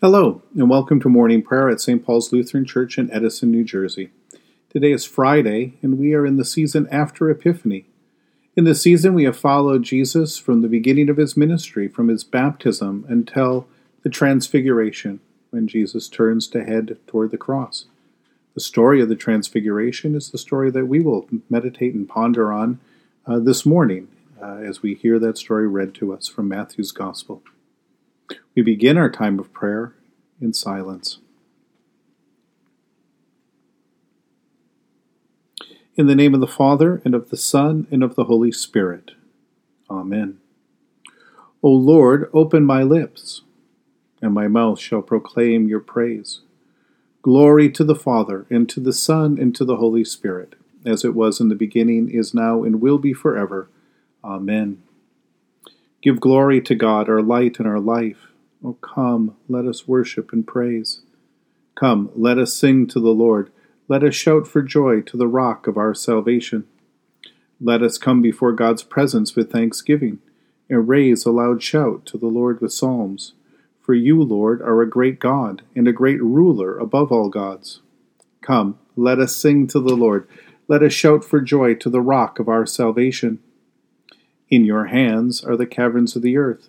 Hello, and welcome to morning prayer at St. Paul's Lutheran Church in Edison, New Jersey. Today is Friday, and we are in the season after Epiphany. In this season, we have followed Jesus from the beginning of his ministry, from his baptism until the Transfiguration, when Jesus turns to head toward the cross. The story of the Transfiguration is the story that we will meditate and ponder on uh, this morning uh, as we hear that story read to us from Matthew's Gospel. We begin our time of prayer in silence. In the name of the Father, and of the Son, and of the Holy Spirit. Amen. O Lord, open my lips, and my mouth shall proclaim your praise. Glory to the Father, and to the Son, and to the Holy Spirit, as it was in the beginning, is now, and will be forever. Amen. Give glory to God, our light and our life. O come, let us worship and praise. Come, let us sing to the Lord. Let us shout for joy to the rock of our salvation. Let us come before God's presence with thanksgiving, and raise a loud shout to the Lord with psalms. For you, Lord, are a great God, and a great ruler above all gods. Come, let us sing to the Lord. Let us shout for joy to the rock of our salvation. In your hands are the caverns of the earth.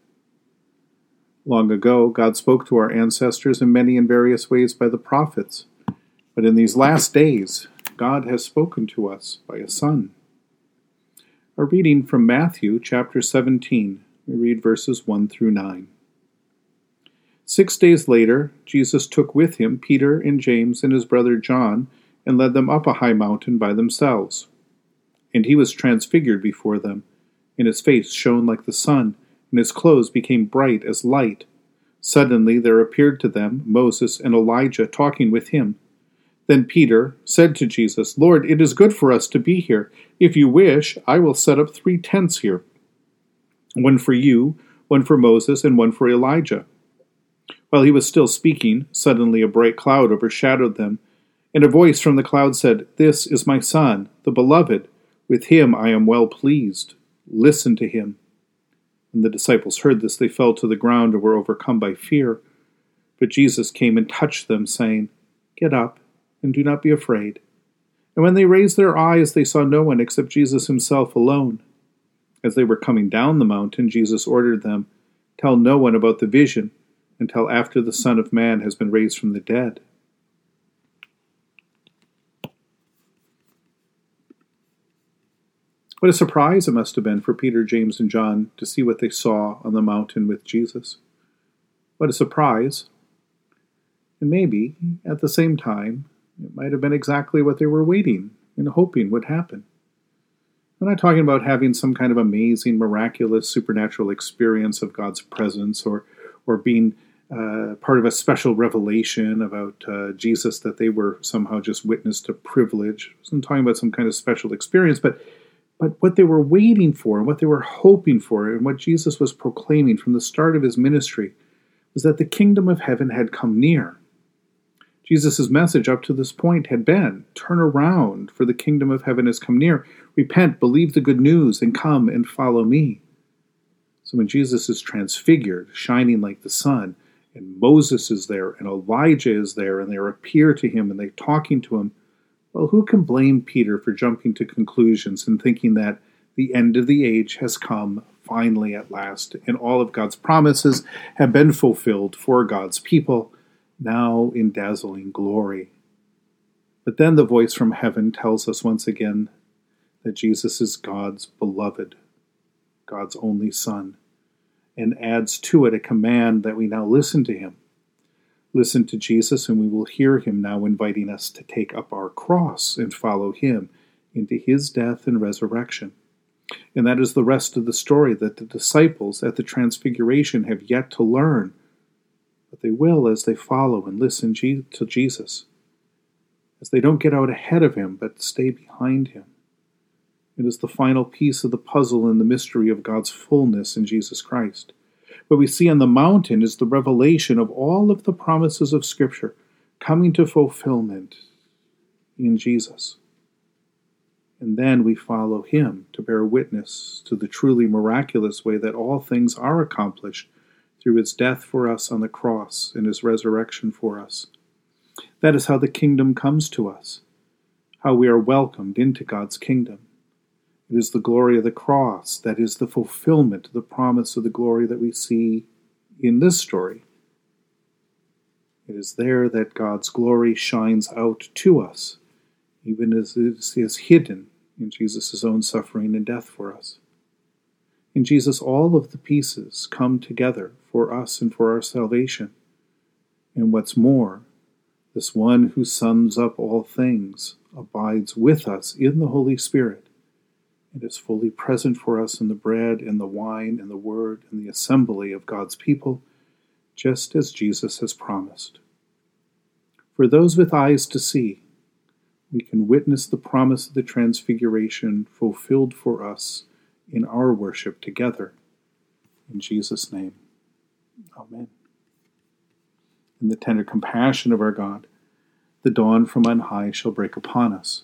Long ago, God spoke to our ancestors in many and various ways by the prophets. But in these last days, God has spoken to us by a Son. A reading from Matthew chapter 17. We read verses 1 through 9. Six days later, Jesus took with him Peter and James and his brother John and led them up a high mountain by themselves. And he was transfigured before them, and his face shone like the sun and his clothes became bright as light. Suddenly there appeared to them Moses and Elijah talking with him. Then Peter said to Jesus, Lord, it is good for us to be here. If you wish, I will set up three tents here one for you, one for Moses, and one for Elijah. While he was still speaking, suddenly a bright cloud overshadowed them, and a voice from the cloud said, This is my Son, the Beloved. With him I am well pleased. Listen to him. When the disciples heard this, they fell to the ground and were overcome by fear. But Jesus came and touched them, saying, Get up, and do not be afraid. And when they raised their eyes, they saw no one except Jesus himself alone. As they were coming down the mountain, Jesus ordered them, Tell no one about the vision until after the Son of Man has been raised from the dead. What a surprise it must have been for Peter, James, and John to see what they saw on the mountain with Jesus. What a surprise. And maybe, at the same time, it might have been exactly what they were waiting and hoping would happen. I'm not talking about having some kind of amazing, miraculous, supernatural experience of God's presence or, or being uh, part of a special revelation about uh, Jesus that they were somehow just witness to privilege. I'm talking about some kind of special experience, but but what they were waiting for and what they were hoping for and what Jesus was proclaiming from the start of his ministry was that the kingdom of heaven had come near. Jesus' message up to this point had been turn around, for the kingdom of heaven has come near. Repent, believe the good news, and come and follow me. So when Jesus is transfigured, shining like the sun, and Moses is there, and Elijah is there, and they appear to him and they're talking to him, well, who can blame Peter for jumping to conclusions and thinking that the end of the age has come finally at last, and all of God's promises have been fulfilled for God's people, now in dazzling glory? But then the voice from heaven tells us once again that Jesus is God's beloved, God's only Son, and adds to it a command that we now listen to him listen to Jesus, and we will hear him now inviting us to take up our cross and follow him into his death and resurrection. And that is the rest of the story that the disciples at the Transfiguration have yet to learn. But they will as they follow and listen to Jesus. as they don't get out ahead of him, but stay behind him. It is the final piece of the puzzle in the mystery of God's fullness in Jesus Christ. What we see on the mountain is the revelation of all of the promises of Scripture coming to fulfillment in Jesus. And then we follow him to bear witness to the truly miraculous way that all things are accomplished through his death for us on the cross and his resurrection for us. That is how the kingdom comes to us, how we are welcomed into God's kingdom. It is the glory of the cross that is the fulfillment of the promise of the glory that we see in this story. It is there that God's glory shines out to us, even as it is hidden in Jesus' own suffering and death for us. In Jesus, all of the pieces come together for us and for our salvation. And what's more, this one who sums up all things abides with us in the Holy Spirit and is fully present for us in the bread and the wine and the word and the assembly of God's people, just as Jesus has promised. For those with eyes to see, we can witness the promise of the Transfiguration fulfilled for us in our worship together. In Jesus' name, Amen. In the tender compassion of our God, the dawn from on high shall break upon us.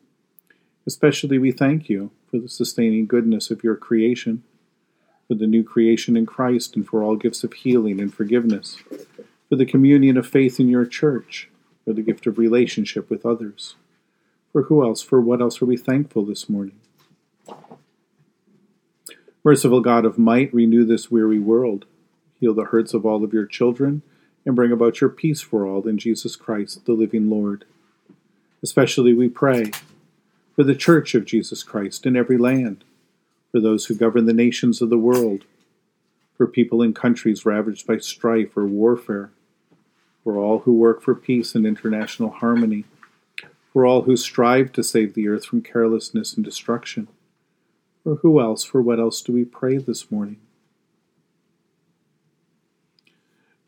Especially we thank you for the sustaining goodness of your creation, for the new creation in Christ, and for all gifts of healing and forgiveness, for the communion of faith in your church, for the gift of relationship with others. For who else, for what else are we thankful this morning? Merciful God of might, renew this weary world. Heal the hurts of all of your children, and bring about your peace for all in Jesus Christ, the living Lord. Especially we pray for the Church of Jesus Christ in every land, for those who govern the nations of the world, for people in countries ravaged by strife or warfare, for all who work for peace and international harmony, for all who strive to save the earth from carelessness and destruction for who else, for what else do we pray this morning?